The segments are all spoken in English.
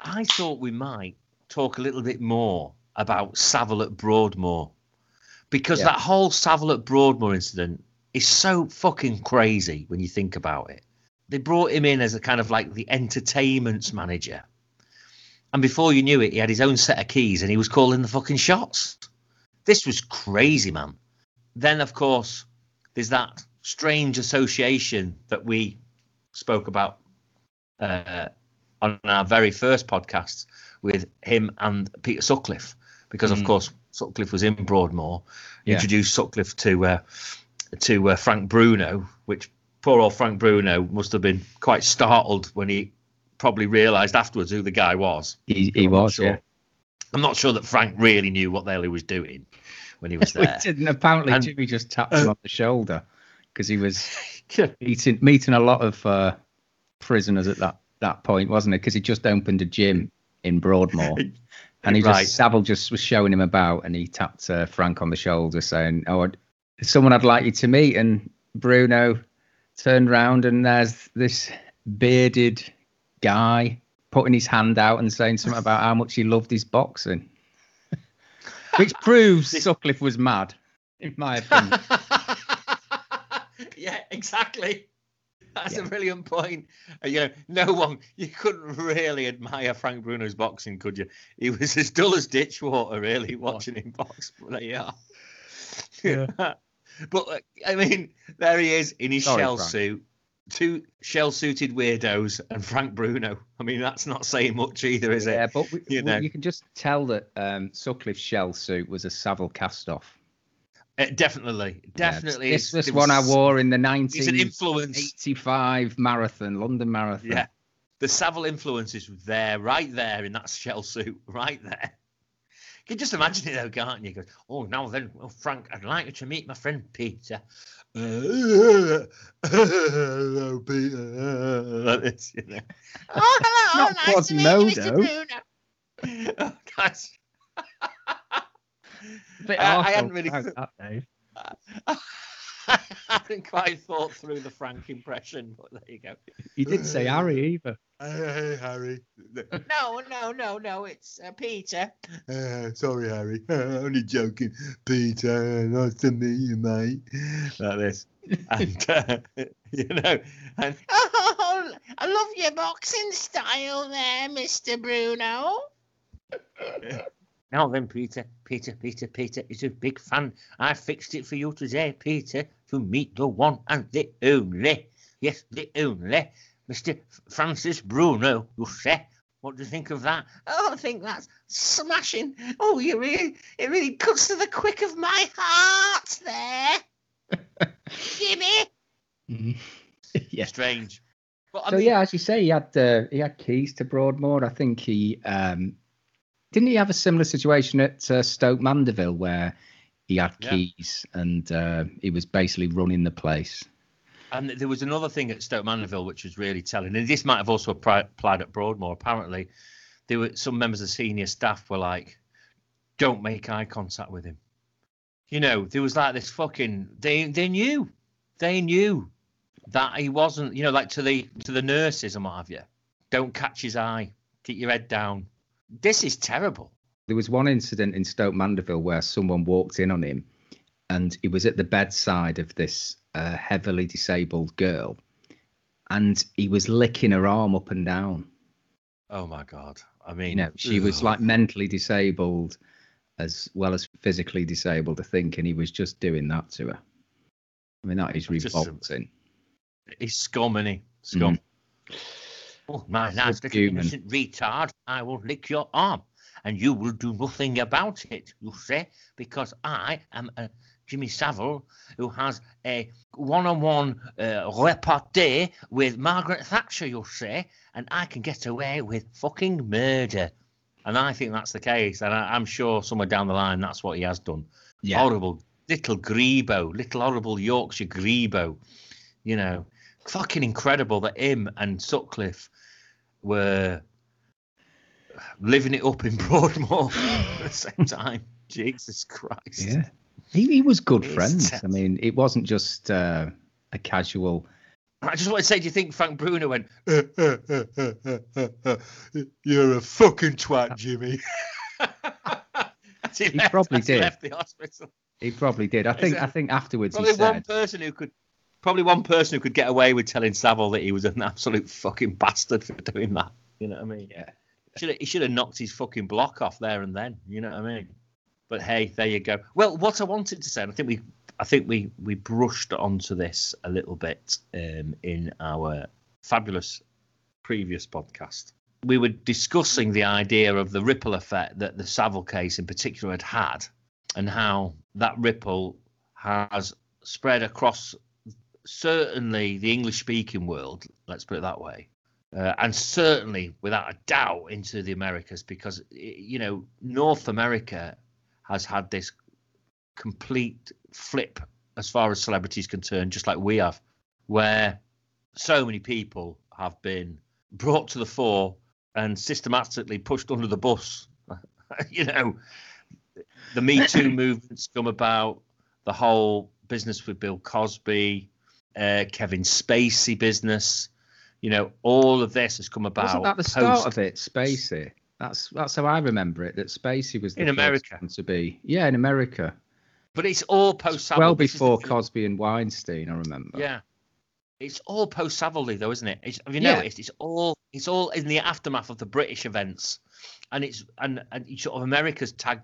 I thought we might talk a little bit more about Savile at Broadmoor because Yeah. that whole Savile at Broadmoor incident is so fucking crazy when you think about it. They brought him in as a kind of like the entertainments manager. And before you knew it, he had his own set of keys and he was calling the fucking shots. This was crazy, man. Then, of course, there's that strange association that we spoke about uh, on our very first podcast with him and Peter Sutcliffe, because of Mm. course Sutcliffe was in Broadmoor, Yeah. introduced Sutcliffe to uh, to uh, Frank Bruno, which poor old Frank Bruno must have been quite startled when he probably realised afterwards who the guy was. He, he I'm was, sure. yeah. I'm not sure that Frank really knew what the hell he was doing when he was We there. didn't. Apparently, And- Jimmy just tapped him on the shoulder because he was meeting meeting a lot of uh, prisoners at that that point, wasn't it? Because he just opened a gym in Broadmoor, and he Right. just Savile just was showing him about, and he tapped uh, Frank on the shoulder, saying, "Oh, I'd- someone I'd like you to meet." And Bruno turned round, and there's this bearded guy putting his hand out and saying something about how much he loved his boxing, which proves Sutcliffe was mad, in my opinion. Yeah, exactly. That's a brilliant point. Uh, you know, no one you couldn't really admire Frank Bruno's boxing, could you? He was as dull as ditch water, really, watching him box. But there you are. Yeah. but uh, I mean, there he is in his Sorry, shell Frank. suit. Two shell-suited weirdos and Frank Bruno. I mean, that's not saying much either, is Yeah, it? but we, You you, know. you can just tell that um, Sutcliffe's shell suit was a Savile cast-off. Uh, definitely, definitely. Yeah, this this one I wore in the He's an influence. 1985 marathon, London Marathon. Yeah. The Savile influence is there, right there in that shell suit, right there. You can just imagine it though, can't you? He goes, oh, now then, well, Frank, I'd like you to meet my friend Peter. Hello, Peter. Like this, you know. Oh, hello. Not Quasimodo. Oh, guys. Bit I- I hadn't really- that, Dave. I hadn't quite thought through the Frank impression, but there you go. You didn't say Harry either. Hey, hey, Harry. No, no, no, no. It's uh, Peter. Uh, sorry, Harry. only joking. Peter, nice to meet you, mate. Like this. And, uh, you know, and. Oh, I love your boxing style there, Mr. Bruno. Now then, Peter, Peter, Peter, Peter is a big fan. I fixed it for you today, Peter, to meet the one and the only. Yes, the only. Mr. Francis Bruno, you say. What do you think of that? Oh, I think that's smashing. Oh, you really, it really cuts to the quick of my heart there, Jimmy. yeah. Strange. But I So mean, yeah, as you say, he had uh, he had keys to Broadmoor. I think he um, didn't he have a similar situation at uh, Stoke Mandeville where he had Yeah. keys and uh, he was basically running the place. And there was another thing at Stoke Mandeville which was really telling, and this might have also applied at Broadmoor. Apparently, there were some members of senior staff were like, "Don't make eye contact with him." You know, there was like this fucking. They they knew, they knew that he wasn't. You know, like to the to the nurses and what have you. Don't catch his eye. Keep your head down. This is terrible. There was one incident in Stoke Mandeville where someone walked in on him, and he was at the bedside of this uh, heavily disabled girl, and he was licking her arm up and down. Oh my god. I mean, You know, she was like mentally disabled as well as physically disabled, I think, and he was just doing that to her. I mean, that is Just revolting. He's scum, is he? Scum. Oh, my nice little human. innocent retard, I will lick your arm, and you will do nothing about it, you say, because I am a Jimmy Savile who has a one-on-one uh, repartee with Margaret Thatcher, you say, and I can get away with fucking murder. And I think that's the case, and I, I'm sure somewhere down the line that's what he has done Yeah. horrible little grebo, little horrible Yorkshire grebo. You know, fucking incredible that him and Sutcliffe were living it up in Broadmoor at the same time. Jesus Christ. Yeah. He, he was good friends. I mean, it wasn't just uh, a casual I just want to say, do you think Frank Bruno went, uh, uh, uh, "You're a fucking twat, Jimmy"? he, he probably did. left the hospital. He probably did. I think. I think afterwards. Probably one said, person who could. Probably one person who could get away with telling Savile that he was an absolute fucking bastard for doing that. You know what I mean? Yeah. Should have, he should have knocked his fucking block off there and then. You know what I mean? But hey, there you go. Well, what I wanted to say, and I think we, I think we we brushed onto this a little bit um, in our fabulous previous podcast. We were discussing the idea of the ripple effect that the Savile case in particular had had, and how that ripple has spread across certainly the English speaking world. Let's put it that way. Uh, and certainly, without a doubt, into the Americas because you know North America has had this complete flip as far as celebrities concerned, just like we have, where so many people have been brought to the fore and systematically pushed under the bus. you know, the Me Too movement's come about, the whole business with Bill Cosby, uh, Kevin Spacey business. You know, all of this has come about. Wasn't that the post- start of it, Spacey? That's that's how I remember it. That Spacey was the in America to be. Yeah, in America. But it's all post Well before Cosby and Weinstein, I remember. Yeah, it's all post Savile though, isn't it? It's, have you yeah. noticed? It's all it's all in the aftermath of the British events, and it's and and sort of America's tagged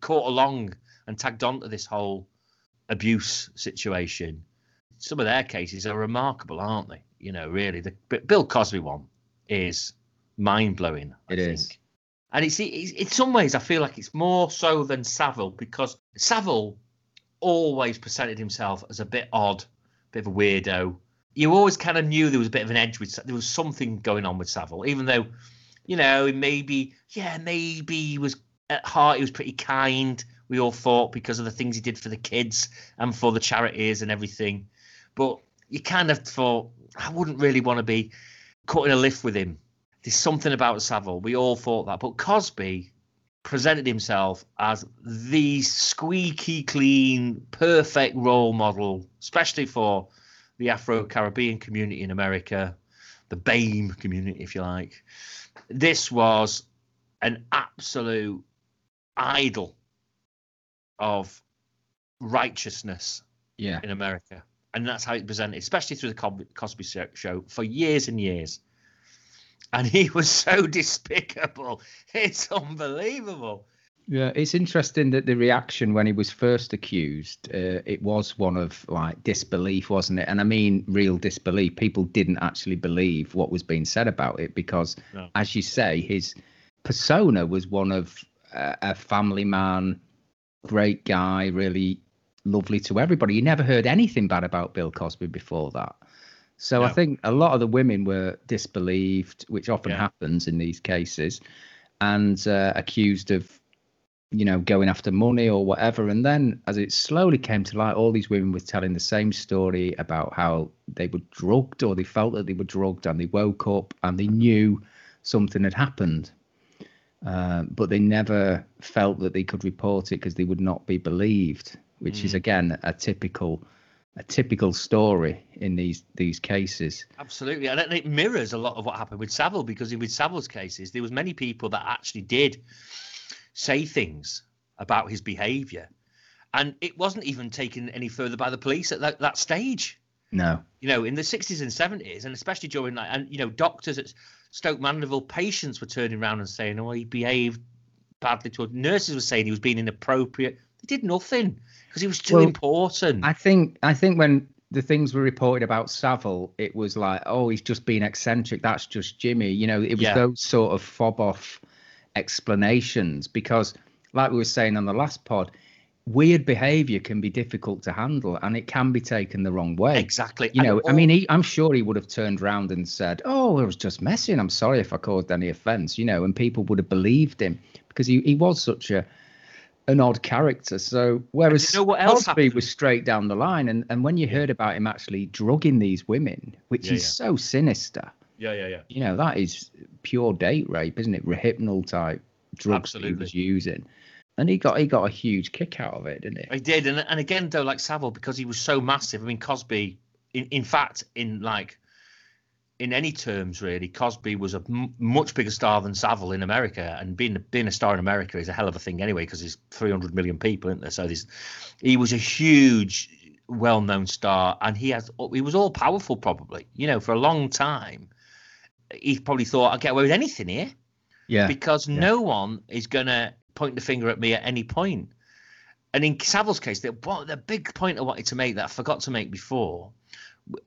caught along and tagged onto this whole abuse situation. Some of their cases are remarkable, aren't they? You know, really. The Bill Cosby one is mind blowing. It think. is. And it's, it's in some ways I feel like it's more so than Savile because Savile always presented himself as a bit odd, a bit of a weirdo. You always kind of knew there was a bit of an edge with there was something going on with Savile, even though, you know, maybe yeah, maybe he was at heart he was pretty kind. We all thought because of the things he did for the kids and for the charities and everything, but you kind of thought I wouldn't really want to be cutting a lift with him there's something about Savile. We all thought that, but Cosby presented himself as the squeaky clean, perfect role model, especially for the Afro Caribbean community in America, the BAME community, if you like. This was an absolute idol of righteousness yeah. in America. And that's how it presented, especially through the Cosby Show for years and years and he was so despicable. It's unbelievable. Yeah, it's interesting that the reaction when he was first accused, uh, it was one of like disbelief, wasn't it? And I mean real disbelief. People didn't actually believe what was being said about it because, no. as you say, his persona was one of uh, a family man, great guy, really lovely to everybody. You never heard anything bad about Bill Cosby before that. So I think a lot of the women were disbelieved, which often yeah. happens in these cases, and uh, accused of, you know, going after money or whatever. And then as it slowly came to light, all these women were telling the same story about how they were drugged or they felt that they were drugged and they woke up and they knew something had happened. Uh, but they never felt that they could report it because they would not be believed, which mm. is again a typical a typical story in these these cases. Absolutely, and it mirrors a lot of what happened with Savile because in with Savile's cases, there was many people that actually did say things about his behaviour, and it wasn't even taken any further by the police at that, that stage. No, you know, in the sixties and seventies, and especially during like, and you know, doctors at Stoke Mandeville, patients were turning around and saying, "Oh, he behaved badly." To nurses were saying he was being inappropriate. They did nothing because he was too well, important. I think I think when the things were reported about Savile, it was like, oh, he's just being eccentric. That's just Jimmy. You know, it was yeah. those sort of fob off explanations because, like we were saying on the last pod, weird behavior can be difficult to handle and it can be taken the wrong way. Exactly. You know, all... I mean, he, I'm sure he would have turned around and said, oh, I was just messing. I'm sorry if I caused any offense, you know, and people would have believed him because he, he was such a an odd character. So whereas you know what else Cosby was straight down the line, and, and when you heard about him actually drugging these women, which yeah, is yeah. so sinister. Yeah, yeah, yeah. You know that is pure date rape, isn't it? Rohypnol type drugs Absolutely. he was using, and he got he got a huge kick out of it, didn't he? He did, and and again though, like Savile, because he was so massive. I mean, Cosby in, in fact, in like in any terms, really, Cosby was a m- much bigger star than Savile in America, and being being a star in America is a hell of a thing anyway, because there's 300 million people, isn't there? So there's, he was a huge, well-known star, and he has he was all powerful probably, you know, for a long time. He probably thought I'll get away with anything here, Yeah. because yeah. no one is gonna point the finger at me at any point. And in Savile's case, the, the big point I wanted to make that I forgot to make before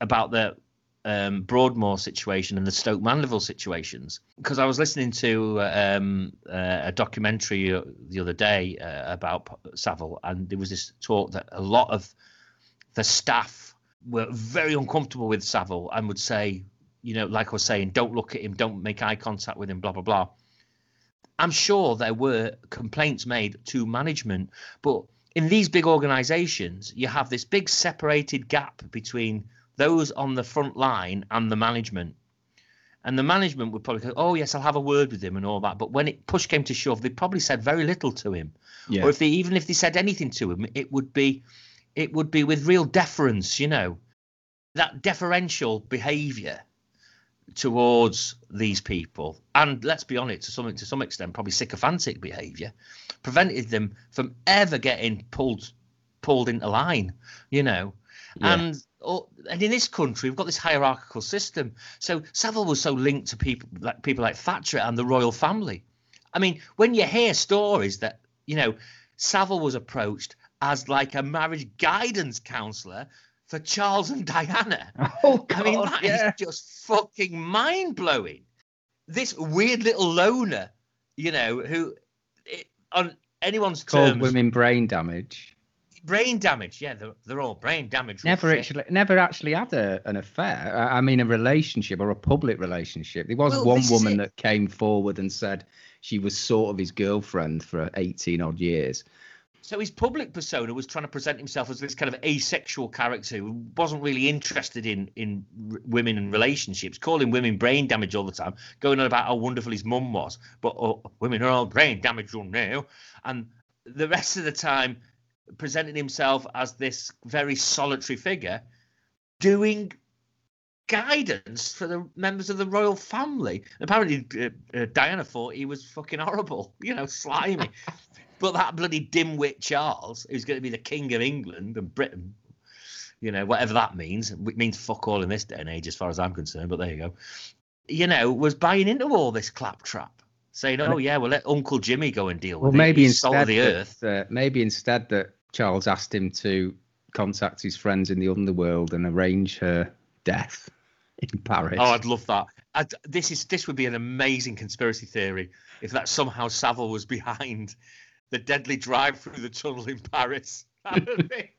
about the um, Broadmoor situation and the Stoke Mandeville situations, because I was listening to um, uh, a documentary the other day uh, about Savile, and there was this talk that a lot of the staff were very uncomfortable with Savile and would say, you know, like I was saying, don't look at him, don't make eye contact with him, blah blah blah. I'm sure there were complaints made to management, but in these big organizations, you have this big separated gap between those on the front line and the management. And the management would probably go, Oh, yes, I'll have a word with him and all that. But when it push came to shove, they probably said very little to him. Yeah. Or if they even if they said anything to him, it would be it would be with real deference, you know. That deferential behaviour towards these people, and let's be honest, to some to some extent, probably sycophantic behaviour, prevented them from ever getting pulled pulled into line, you know. Yeah. And oh, and in this country, we've got this hierarchical system. So Savile was so linked to people like people like Thatcher and the royal family. I mean, when you hear stories that you know Savile was approached as like a marriage guidance counselor for Charles and Diana. Oh, I mean, God, that is yeah. just fucking mind blowing. This weird little loner, you know, who it, on anyone's called terms, women brain damage. Brain damage. Yeah, they're, they're all brain damage. Never shit. actually, never actually had a, an affair. I mean, a relationship or a public relationship. There was Well, one woman that came forward and said she was sort of his girlfriend for 18 odd years. So his public persona was trying to present himself as this kind of asexual character who wasn't really interested in in r- women and relationships, calling women brain damage all the time, going on about how wonderful his mum was, but oh, women are all brain damaged now, and the rest of the time presenting himself as this very solitary figure, doing guidance for the members of the royal family. Apparently, uh, uh, Diana thought he was fucking horrible, you know, slimy. but that bloody dimwit Charles, who's going to be the king of England and Britain, you know, whatever that means, it means fuck all in this day and age, as far as I'm concerned. But there you go. You know, was buying into all this claptrap, saying, "Oh yeah, well let Uncle Jimmy go and deal Well, with maybe it. He's salt instead, of the that, earth." uh, maybe instead that Charles asked him to contact his friends in the underworld and arrange her death in Paris. Oh, I'd love that. I'd, this is this would be an amazing conspiracy theory if that somehow Savile was behind the deadly drive through the tunnel in Paris. That would be-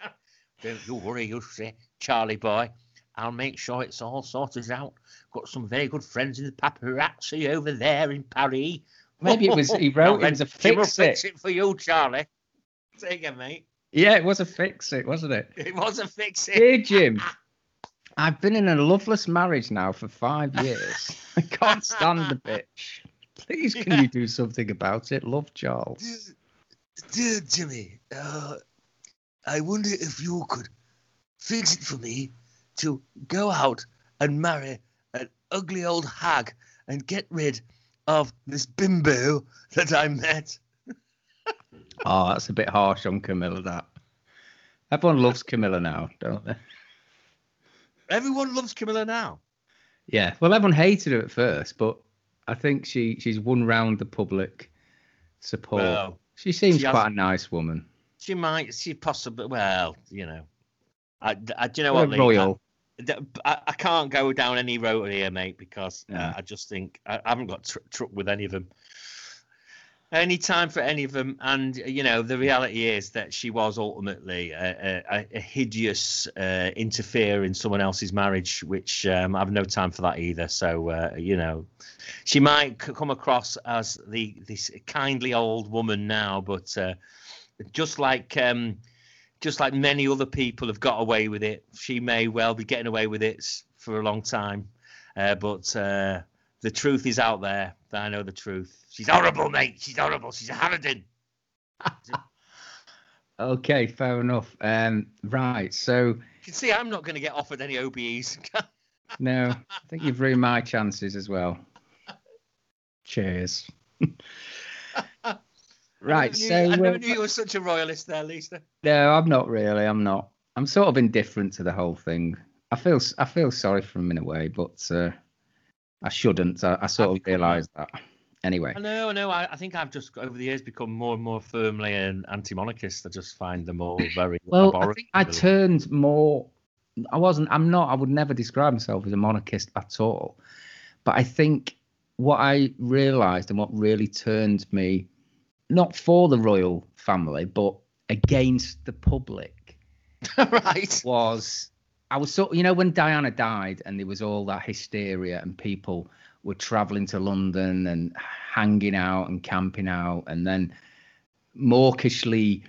Don't you worry, you see, Charlie boy. I'll make sure it's all sorted out. Got some very good friends in the paparazzi over there in Paris. Maybe it was he wrote it was a fix fix it. it for you, Charlie. Say again, mate. Yeah, it was a fix it, wasn't it? It was a fix it. Dear Jim, I've been in a loveless marriage now for five years. I can't stand the bitch. Please, can Yeah. you do something about it? Love Charles. Dear Jimmy, uh, I wonder if you could fix it for me to go out and marry an ugly old hag and get rid of this bimbo that I met. Oh, that's a bit harsh on Camilla. That everyone loves Camilla now, don't they? Everyone loves Camilla now. Yeah. Well, everyone hated her at first, but I think she she's won round the public support. Well, she seems she has- quite a nice woman. she might, she possibly, well, you know. I, I, do you know Well, what, royal. I, I, I can't go down any road here, mate, because uh, I just think I, I haven't got tr- truck with any of them. Any time for any of them, and you know the reality is that she was ultimately a, a, a hideous uh, interfere in someone else's marriage, which um, I have no time for that either. So uh, you know, she might come across as the this kindly old woman now, but uh, just like um, just like many other people have got away with it, she may well be getting away with it for a long time. Uh, but uh, the truth is out there. I know the truth. She's horrible, mate. She's horrible. She's a harridan. Okay, fair enough. Um, right. So you can see I'm not going to get offered any OBEs. no, I think you've ruined my chances as well. Cheers. right, I knew, so I never uh, knew you were such a royalist there, Lisa. no, I'm not really. I'm not. I'm sort of indifferent to the whole thing. I feel I feel sorry for him in a way, but uh, I shouldn't. I, I sort I've of realised that. Anyway, I know, I know. I, I think I've just over the years become more and more firmly an anti-monarchist. I just find them all very well, I abhorrent, think I turned more. I wasn't. I'm not. I would never describe myself as a monarchist at all. But I think what I realised and what really turned me, not for the royal family, but against the public, right. was I was sort. You know, when Diana died and there was all that hysteria and people were travelling to London and hanging out and camping out, and then mawkishly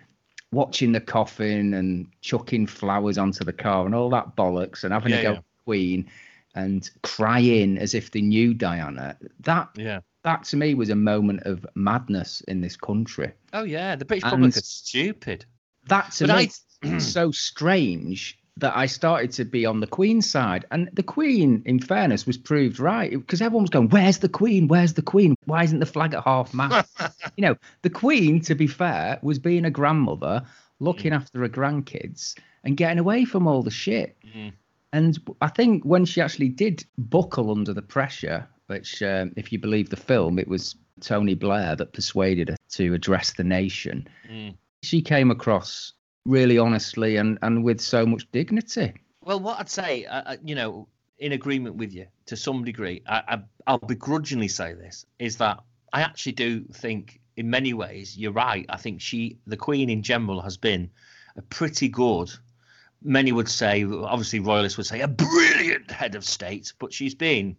watching the coffin and chucking flowers onto the car and all that bollocks and having Yeah, to go yeah. to Queen and crying as if they knew Diana. That Yeah. that to me was a moment of madness in this country. Oh yeah, the British And- public are stupid. That to But me I- so strange that I started to be on the Queen's side. And the Queen, in fairness, was proved right because everyone was going, Where's the Queen? Where's the Queen? Why isn't the flag at half mast? you know, the Queen, to be fair, was being a grandmother, looking after her grandkids and getting away from all the shit. Mm. And I think when she actually did buckle under the pressure, which, um, if you believe the film, it was Tony Blair that persuaded her to address the nation, Mm. she came across really honestly and, and with so much dignity. Well, what I'd say, uh, uh, you know, in agreement with you to some degree, I, I, I'll begrudgingly say this is that I actually do think, in many ways, you're right. I think she, the Queen in general, has been a pretty good. Many would say, obviously, royalists would say, a brilliant head of state, but she's been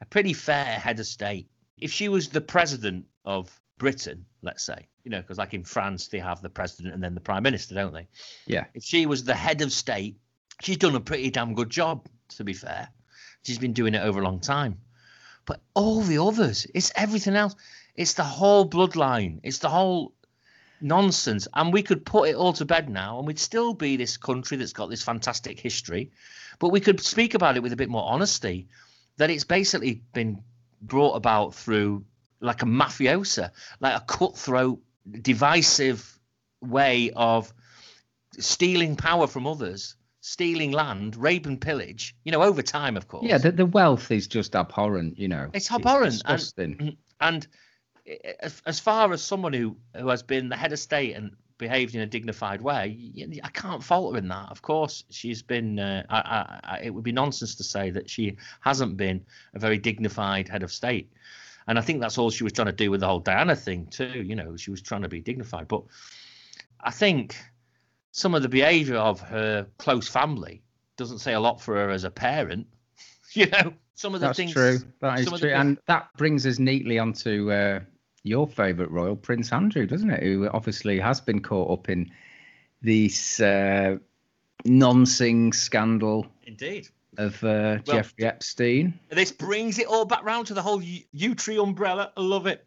a pretty fair head of state. If she was the president of Britain, let's say, you know, because like in France, they have the president and then the prime minister, don't they? Yeah. if she was the head of state, she's done a pretty damn good job, to be fair. She's been doing it over a long time. But all the others, it's everything else. It's the whole bloodline. It's the whole nonsense. And we could put it all to bed now, and we'd still be this country that's got this fantastic history. But we could speak about it with a bit more honesty that it's basically been brought about through like a mafiosa, like a cutthroat, divisive way of stealing power from others, stealing land, rape and pillage. You know, over time, of course. Yeah, the, the wealth is just abhorrent, you know. It's abhorrent, and- disgusting. and as, as far as someone who who has been the head of state and behaved in a dignified way, I can't fault her in that. Of course, she's been. Uh, I, I, it would be nonsense to say that she hasn't been a very dignified head of state. And I think that's all she was trying to do with the whole Diana thing too. You know, she was trying to be dignified. But I think some of the behaviour of her close family doesn't say a lot for her as a parent. You know, some of the That's things. true. That is of the true. And that brings us neatly onto uh, your favourite royal, Prince Andrew, doesn't it? Who obviously has been caught up in this uh, nonsing scandal Indeed. Of uh, Well- Jeffrey Epstein. This brings it all back round to the whole U- Yewtree umbrella. I love it.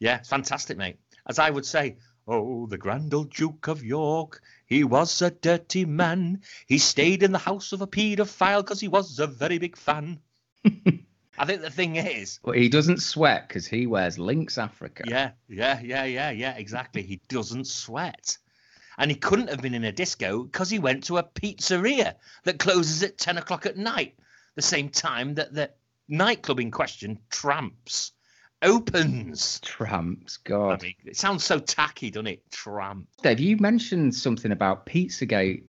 Yeah, fantastic, mate. As I would say, oh, the grand old Duke of York, he was a dirty man. He stayed in the house of a paedophile because he was a very big fan. I think the thing is, But he doesn't sweat because he wears Lynx Africa. yeah, yeah, yeah, yeah, yeah, exactly. He doesn't sweat. And he couldn't have been in a disco because he went to a pizzeria that closes at 10 o'clock at night, the same time that the nightclub in question, Tramps, opens. Tramps, I God. mean, it sounds so tacky, doesn't it? Tramps. Dave, you mentioned something about Pizzagate.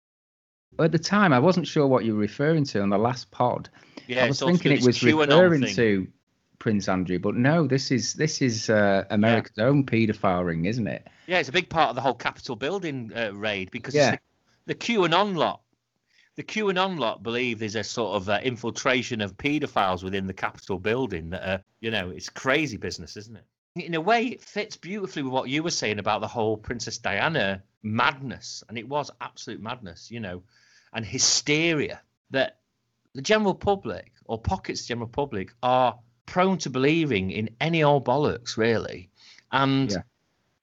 At the time, I wasn't sure what you were referring to on the last pod. Yeah, I was it's all to thinking it was QAnon referring thing. to Prince Andrew, but no, this is this is uh, America's own paedophile ring, isn't it? Yeah, it's a big part of the whole Capitol building uh, raid because Yeah. it's the, the QAnon lot. The QAnon lot believe there's a sort of uh, infiltration of paedophiles within the Capitol building. That uh, you know, it's crazy business, isn't it? In a way, it fits beautifully with what you were saying about the whole Princess Diana madness, and it was absolute madness, you know, and hysteria that the general public or pockets of the general public are prone to believing in any old bollocks, really. And Yeah.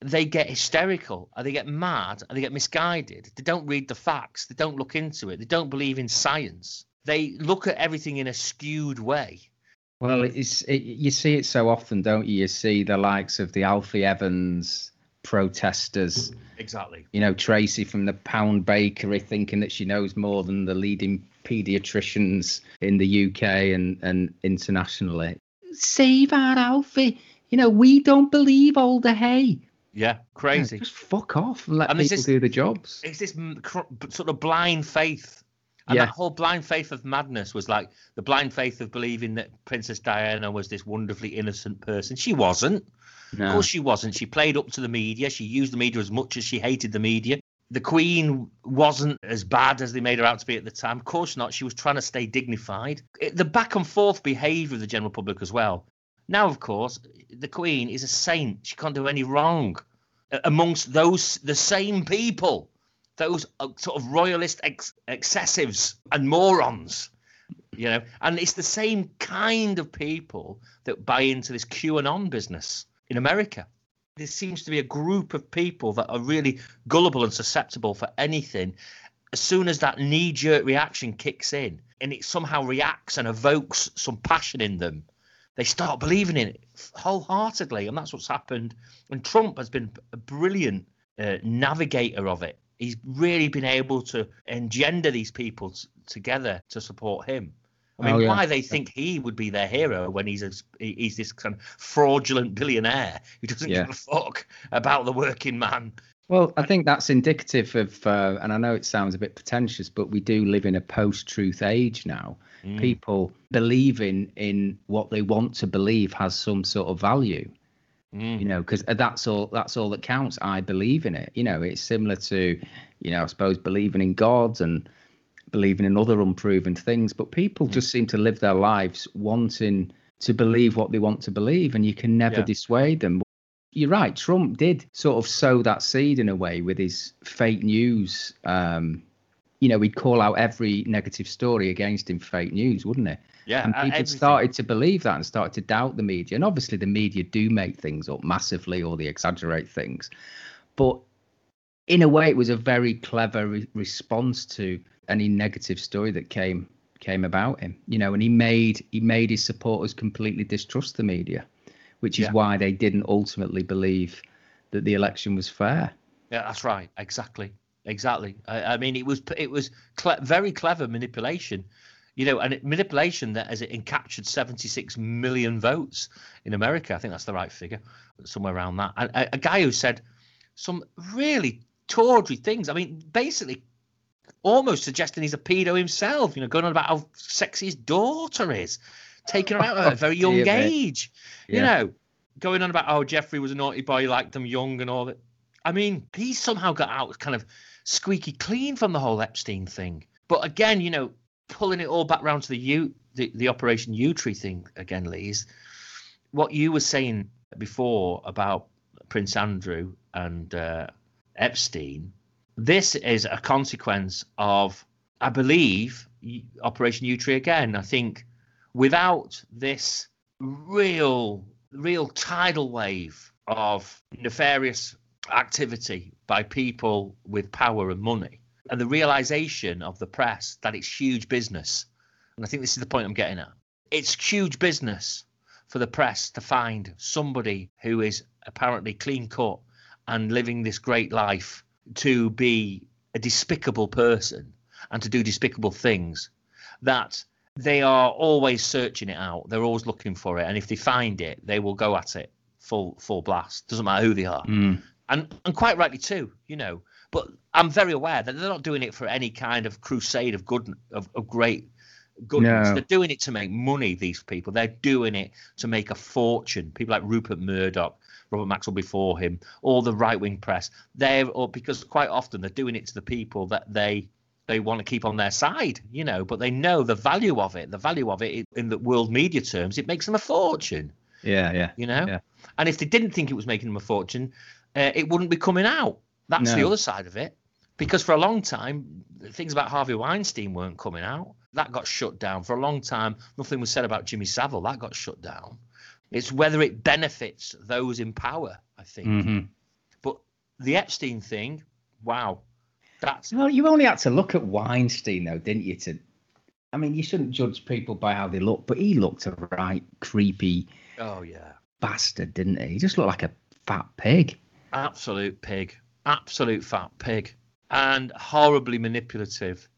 they get hysterical, and they get mad, and they get misguided. They don't read the facts. They don't look into it. They don't believe in science. They look at everything in a skewed way. Well, it's it, you see it so often, don't you? You see the likes of the Alfie Evans protesters. Exactly. You know, Tracy from the Pound Bakery thinking that she knows more than the leading paediatricians in the UK and, and internationally. Save our Alfie. You know, we don't believe all the hay. Yeah, crazy. Yeah, just fuck off and let And people this- do the jobs. It's this cr- sort of blind faith. And Yeah. that whole blind faith of madness was like the blind faith of believing that Princess Diana was this wonderfully innocent person. She wasn't. Of course, she wasn't. She played up to the media. She used the media as much as she hated the media. The Queen wasn't as bad as they made her out to be at the time. Of course not. She was trying to stay dignified. It- the back and forth behaviour of the general public as well. Now, of course, the Queen is a saint. She can't do any wrong. Amongst those, the same people, those uh, sort of royalist ex- excessives and morons, you know, and it's the same kind of people that buy into this QAnon business in America. There seems to be a group of people that are really gullible and susceptible for anything. As soon as that knee jerk reaction kicks in and it somehow reacts and evokes some passion in them, they start believing in it wholeheartedly. And that's what's happened. And Trump has been a brilliant uh, navigator of it. He's really been able to engender these people t- together to support him. I mean, Oh, yeah. why they think he would be their hero when he's a, he's this kind of fraudulent billionaire who doesn't Yeah. give a fuck about the working man. Well, I think that's indicative of, uh, and I know it sounds a bit pretentious, but we do live in a post-truth age now. Mm. People believing in what they want to believe has some sort of value, Mm. you know, because that's all. That's all that counts. I believe in it. You know, it's similar to, you know, I suppose believing in God and believing in other unproven things. But people just seem to live their lives wanting to believe what they want to believe, and you can never Yeah. dissuade them you're right. Trump did sort of sow that seed in a way with his fake news. Um, you know, he'd call out every negative story against him fake news, wouldn't he? Yeah, and people everything. started to believe that and started to doubt the media. And obviously, the media do make things up massively or they exaggerate things. But in a way, it was a very clever re- response to any negative story that came came about him. You know, and he made he made his supporters completely distrust the media, which is Yeah. why they didn't ultimately believe that the election was fair. Yeah, that's right. Exactly. Exactly. I, I mean, it was it was cle- very clever manipulation, you know, and it, manipulation that as it encaptured 76 million votes in America. I think that's the right figure, somewhere around that. And a, a guy who said some really tawdry things. I mean, basically, almost suggesting he's a pedo himself. You know, going on about how sexy his daughter is, taking her out at a very young age. You know, going on about oh Jeffrey was a naughty boy, he liked them young and all that. I mean, he somehow got out kind of squeaky clean from the whole Epstein thing. But again, you know, pulling it all back round to the U, the, the Operation Yewtree thing again, Lee, is what you were saying before about Prince Andrew and uh, Epstein. This is a consequence of, I believe, Operation Yewtree again. I think without this real, real tidal wave of nefarious activity by people with power and money, and the realization of the press that it's huge business. And I think this is the point I'm getting at. It's huge business for the press to find somebody who is apparently clean cut and living this great life to be a despicable person and to do despicable things that they are always searching it out they're always looking for it and if they find it they will go at it full full blast doesn't matter who they are Mm. and and quite rightly too, you know. But I'm very aware that they're not doing it for any kind of crusade of good of, of great goodness. No. They're doing it to make money. These people, they're doing it to make a fortune. People like Rupert Murdoch, Robert Maxwell before him, all the right wing press. They're or because quite often they're doing it to the people that they they want to keep on their side, you know. But they know the value of it. The value of it in the world media terms, it makes them a fortune Yeah, yeah. you know. Yeah. And if they didn't think it was making them a fortune, uh, it wouldn't be coming out. That's the other side of it. Because for a long time, things about Harvey Weinstein weren't coming out. That got shut down. For a long time, nothing was said about Jimmy Savile. That got shut down. It's whether it benefits those in power, I think. hmm the Epstein thing, wow, that's Well, you only had to look at Weinstein, though, didn't you? To, I mean, you shouldn't judge people by how they look, but he looked a right creepy oh yeah, bastard, didn't he? He just looked like a fat pig. absolute pig, absolute fat pig, and horribly manipulative.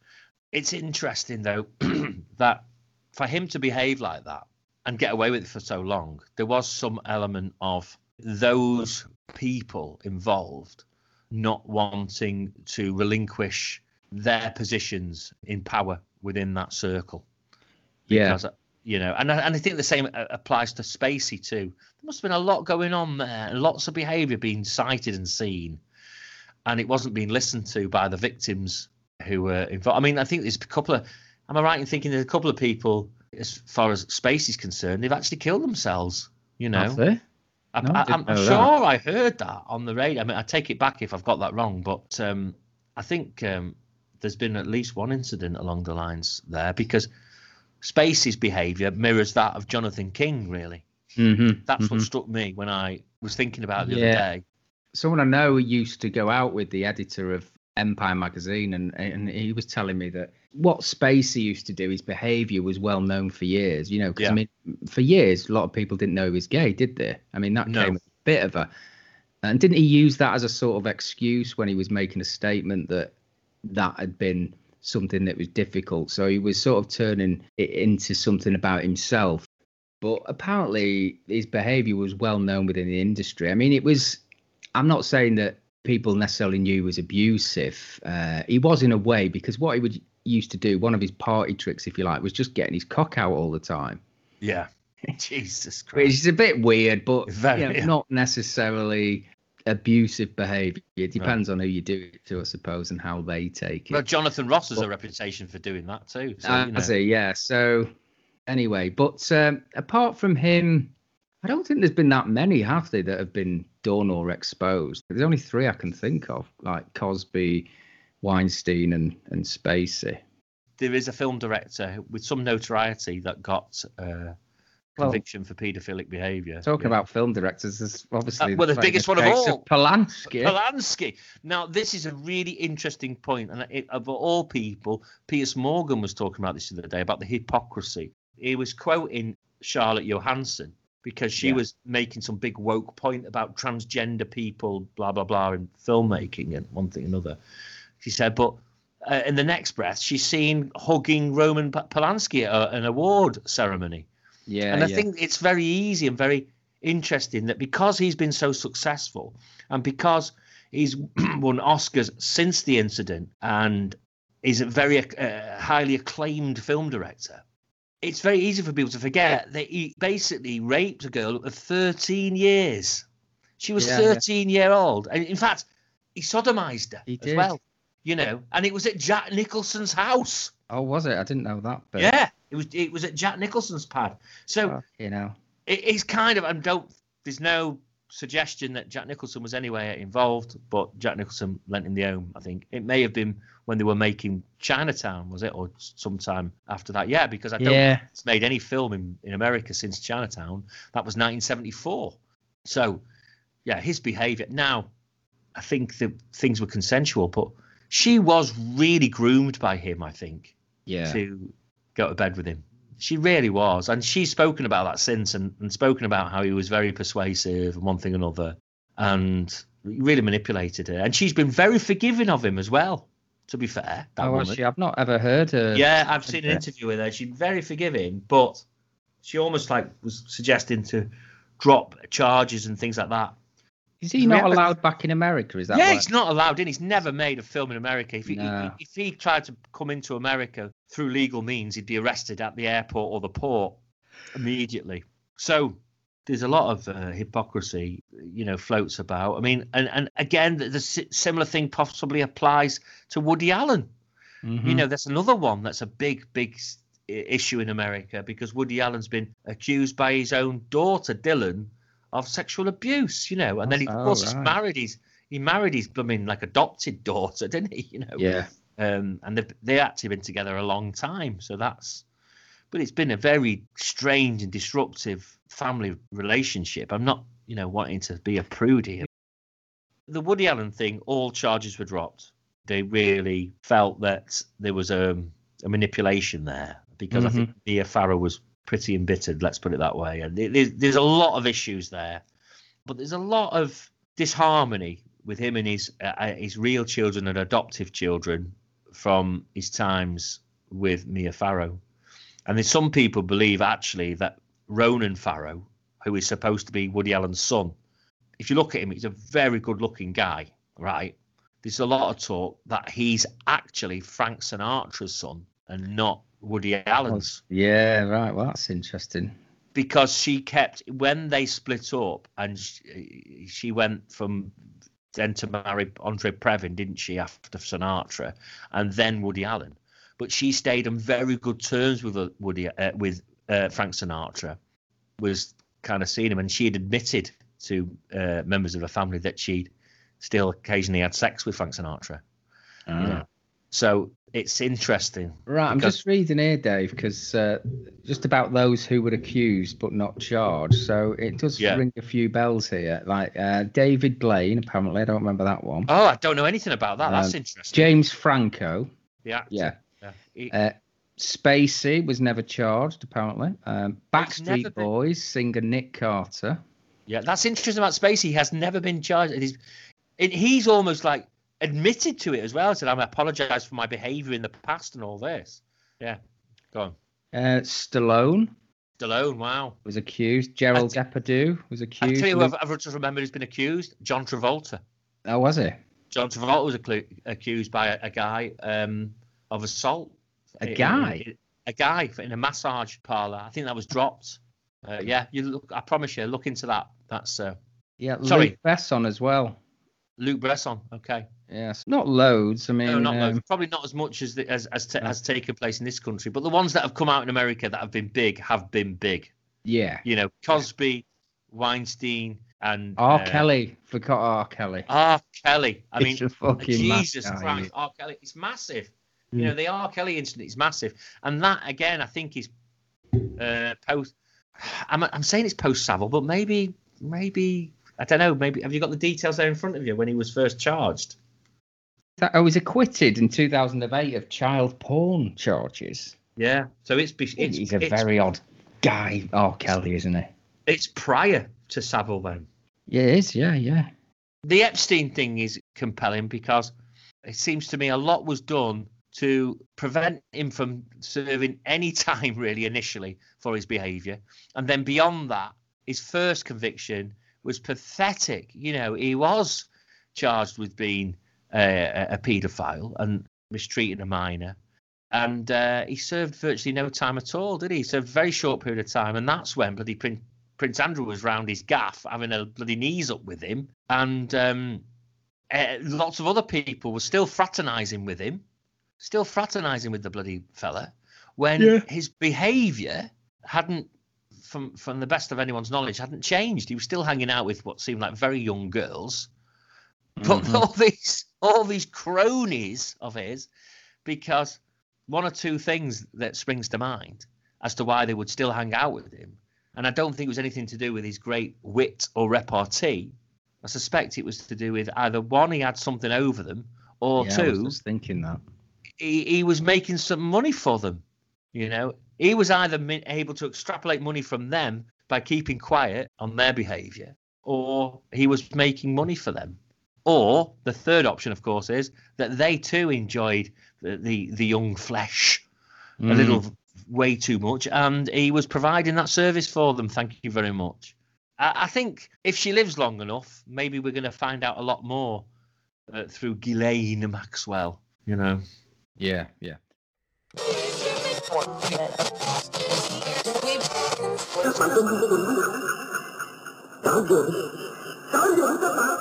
It's interesting though that for him to behave like that and get away with it for so long, there was some element of those people involved not wanting to relinquish their positions in power within that circle. Yeah. You know, and I, and I think the same uh, applies to Spacey too. There must have been a lot going on there, and lots of behaviour being cited and seen, and it wasn't being listened to by the victims who were involved. I mean, I think there's a couple of. Am I right in thinking there's a couple of people, as far as Spacey's concerned, they've actually killed themselves? You know, Have they? I, No, I I'm know that. sure I heard that on the radio. I mean, I take it back if I've got that wrong, but um, I think um, there's been at least one incident along the lines there because Spacey's behaviour mirrors that of Jonathan King. Really, Mm-hmm. that's what struck me when I was thinking about it the Yeah. other day. Someone I know used to go out with the editor of Empire magazine, and and he was telling me that what Spacey used to do, his behaviour was well known for years. You know, because Yeah. I mean, for years, a lot of people didn't know he was gay, did they? I mean, that No. came a bit of a. And didn't he use that as a sort of excuse when he was making a statement that that had been something that was difficult? So he was sort of turning it into something about himself. But apparently, his behaviour was well known within the industry. I mean, it was. I'm not saying that people necessarily knew he was abusive. Uh, he was in a way because what he would used to do, one of his party tricks, if you like, was just getting his cock out all the time. Yeah, Jesus Which Christ. is a bit weird, but Very, you know, yeah. not necessarily abusive behaviour. It depends on who you do it to, I suppose, and how they take it. Well, Jonathan Ross has a reputation for doing that too. So, I you know. see, yeah. So anyway, but um, apart from him, I don't think there's been that many, have they, that have been done or exposed? There's only three I can think of, like Cosby, Weinstein, and and Spacey. there is a film director with some notoriety that got uh, Well- conviction for paedophilic behaviour. Talking Yeah. about film directors, there's obviously Uh, well, the biggest one of all. Polanski. Polanski. Now, this is a really interesting point, and it, of all people, Piers Morgan was talking about this the other day about the hypocrisy. He was quoting Charlotte Johansson because she Yeah. was making some big woke point about transgender people, blah blah blah, in filmmaking and one thing another. She said, but uh, in the next breath, she's seen hugging Roman Polanski at an award ceremony. yeah, And I yeah. think it's very easy and very interesting that because he's been so successful and because he's won Oscars since the incident and is a very uh, highly acclaimed film director, it's very easy for people to forget that he basically raped a girl of 13 years. She was Yeah, yeah. 13 year old. And in fact, he sodomized her He as did. well. You know, and it was at Jack Nicholson's house. Oh, was it? I didn't know that. But, Yeah, it was. It was at Jack Nicholson's pad. So well, you know. it, it's kind of and don't there's no suggestion that Jack Nicholson was anyway involved, but Jack Nicholson lent him the home. I think it may have been when they were making Chinatown, was it, or sometime after that? Yeah, because I don't Yeah. it's made any film in, in America since Chinatown. That was 1974. So, yeah, his behaviour. Now, I think that things were consensual, but she was really groomed by him. I think Yeah. to go to bed with him. She really was. And she's spoken about that since and, and spoken about how he was very persuasive and one thing and another and really manipulated her. And she's been very forgiving of him as well, to be fair. That Oh, woman. actually, I've not ever heard her. yeah, I've seen an interview with her. She's very forgiving, but she almost like was suggesting to drop charges and things like that. Is he not allowed back in America? Is that yeah, why? he's not allowed in. He's never made a film in America. If he, No. if he tried to come into America through legal means, he'd be arrested at the airport or the port immediately. So there's a lot of uh, hypocrisy, you know, floats about. I mean, and, and again, the, the similar thing possibly applies to Woody Allen. Mhm. You know, that's another one that's a big, big issue in America because Woody Allen's been accused by his own daughter, Dylan, of sexual abuse. You know, and then he, of Oh, course he's right. married his he married his I mean like adopted daughter, didn't he? You know, yeah. um, and they've they actually been together a long time. So that's, but it's been a very strange and disruptive family relationship. I'm not, you know, wanting to be a prude here. the Woody Allen thing, all charges were dropped. They really felt that there was a, a manipulation there because I think Mia Farrow was pretty embittered. Let's put it that way. And there's, there's a lot of issues there, but there's a lot of disharmony with him and his uh, uh, his real children and adoptive children from his times with Mia Farrow. And then some people believe actually that Ronan Farrow, who is supposed to be Woody Allen's son, if you look at him, he's a very good looking guy, right? There's a lot of talk that he's actually Frank Sinatra's son and not Woody Allen's Yeah, right. Well, that's interesting. because she kept when they split up and she, she went from then to marry Andre Previn, didn't she, after Sinatra, and then Woody Allen. But she stayed on very good terms with uh, Woody uh, with uh, Frank Sinatra. Was kind of seeing him, and she had admitted to uh, members of her family that she'd still occasionally had sex with Frank Sinatra. So it's interesting. Right, I'm just reading here, Dave, because uh, just about those who were accused but not charged. So it does Yeah. ring a few bells here. Like uh, David Blaine, apparently, I don't remember that one. Oh, I don't know anything about that. That's Um, interesting. James Franco, The actor. yeah. Yeah. He- Uh, Spacey was never charged, apparently. Um, Backstreet been- Boys singer Nick Carter. Yeah, that's interesting about Spacey. He has never been charged. He's, he's almost like admitted to it as well. Said, "I'm apologise for my behaviour in the past and all this." Yeah, go on. Uh, Stallone Stallone, wow. was accused. Gerald Depardieu was accused. I tell you, I've, I've just remembered who's been accused. John Travolta. oh, was he? John Travolta was acclu- accused by a, a guy um, of assault. A guy? in- a guy in a massage parlour. I think that was dropped. Uh, yeah, you look. I promise you, look into that. That's uh, Yeah, Sorry. Luc Besson as well. Luke Bresson. Okay. Yes, not loads. I mean, No, not um, loads. Probably not as much as the, as as, No. has taken place in this country, but the ones that have come out in America that have been big have been big. yeah. You know, Cosby, Weinstein, and R. uh, Kelly, forgot R. Kelly. R. Kelly. I mean, a fucking Jesus Christ, R. Kelly. It's massive. Mm. You know, the R. Kelly incident is massive, and that again, I think is uh, post. I'm I'm saying it's post Savile, but maybe maybe I don't know. Maybe have you got the details there in front of you when he was first charged? That, I uh, was acquitted in 2008 of child porn charges. Yeah. So it's it's He's a it's, very odd guy, Oh, Kelly, isn't he? it's prior to Savile then. Yeah, it is. Yeah, yeah. The Epstein thing is compelling because it seems to me a lot was done to prevent him from serving any time really initially for his behavior. And then beyond that, his first conviction was pathetic. You know, he was charged with being a a paedophile and mistreating a minor. And uh, he served virtually no time at all, did he? He served a very short period of time. And that's when bloody Prince, Prince Andrew was round his gaff having a bloody knees up with him. And um, uh, lots of other people were still fraternising with him, still fraternising with the bloody fella, when Yeah. his behaviour hadn't, from from the best of anyone's knowledge, hadn't changed. He was still hanging out with what seemed like very young girls, but Mhm. all these all these cronies of his, because one or two things that springs to mind as to why they would still hang out with him, and I don't think it was anything to do with his great wit or repartee. I suspect it was to do with either one, he had something over them, or yeah, I was two, thinking that. he, he was making some money for them. You know, he was either able to extrapolate money from them by keeping quiet on their behavior, or he was making money for them. Or the third option, of course, is that they too enjoyed the the, the young flesh a Mm. little way too much, and he was providing that service for them. Thank you very much. I, I think if she lives long enough, maybe we're going to find out a lot more uh, through Ghislaine Maxwell. You know. Yeah, yeah. các bạn có mang cái quần không tao vừa đi tao vừa các bạn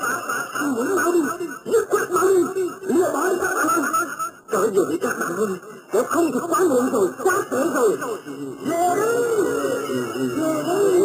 không muốn máu đi nhất quyết máu đi lừa bỏ đi các bạn không tao vừa đi các bạn ơi nó không thì quá muộn rồi quá trễ rồi lừa đi lừa đi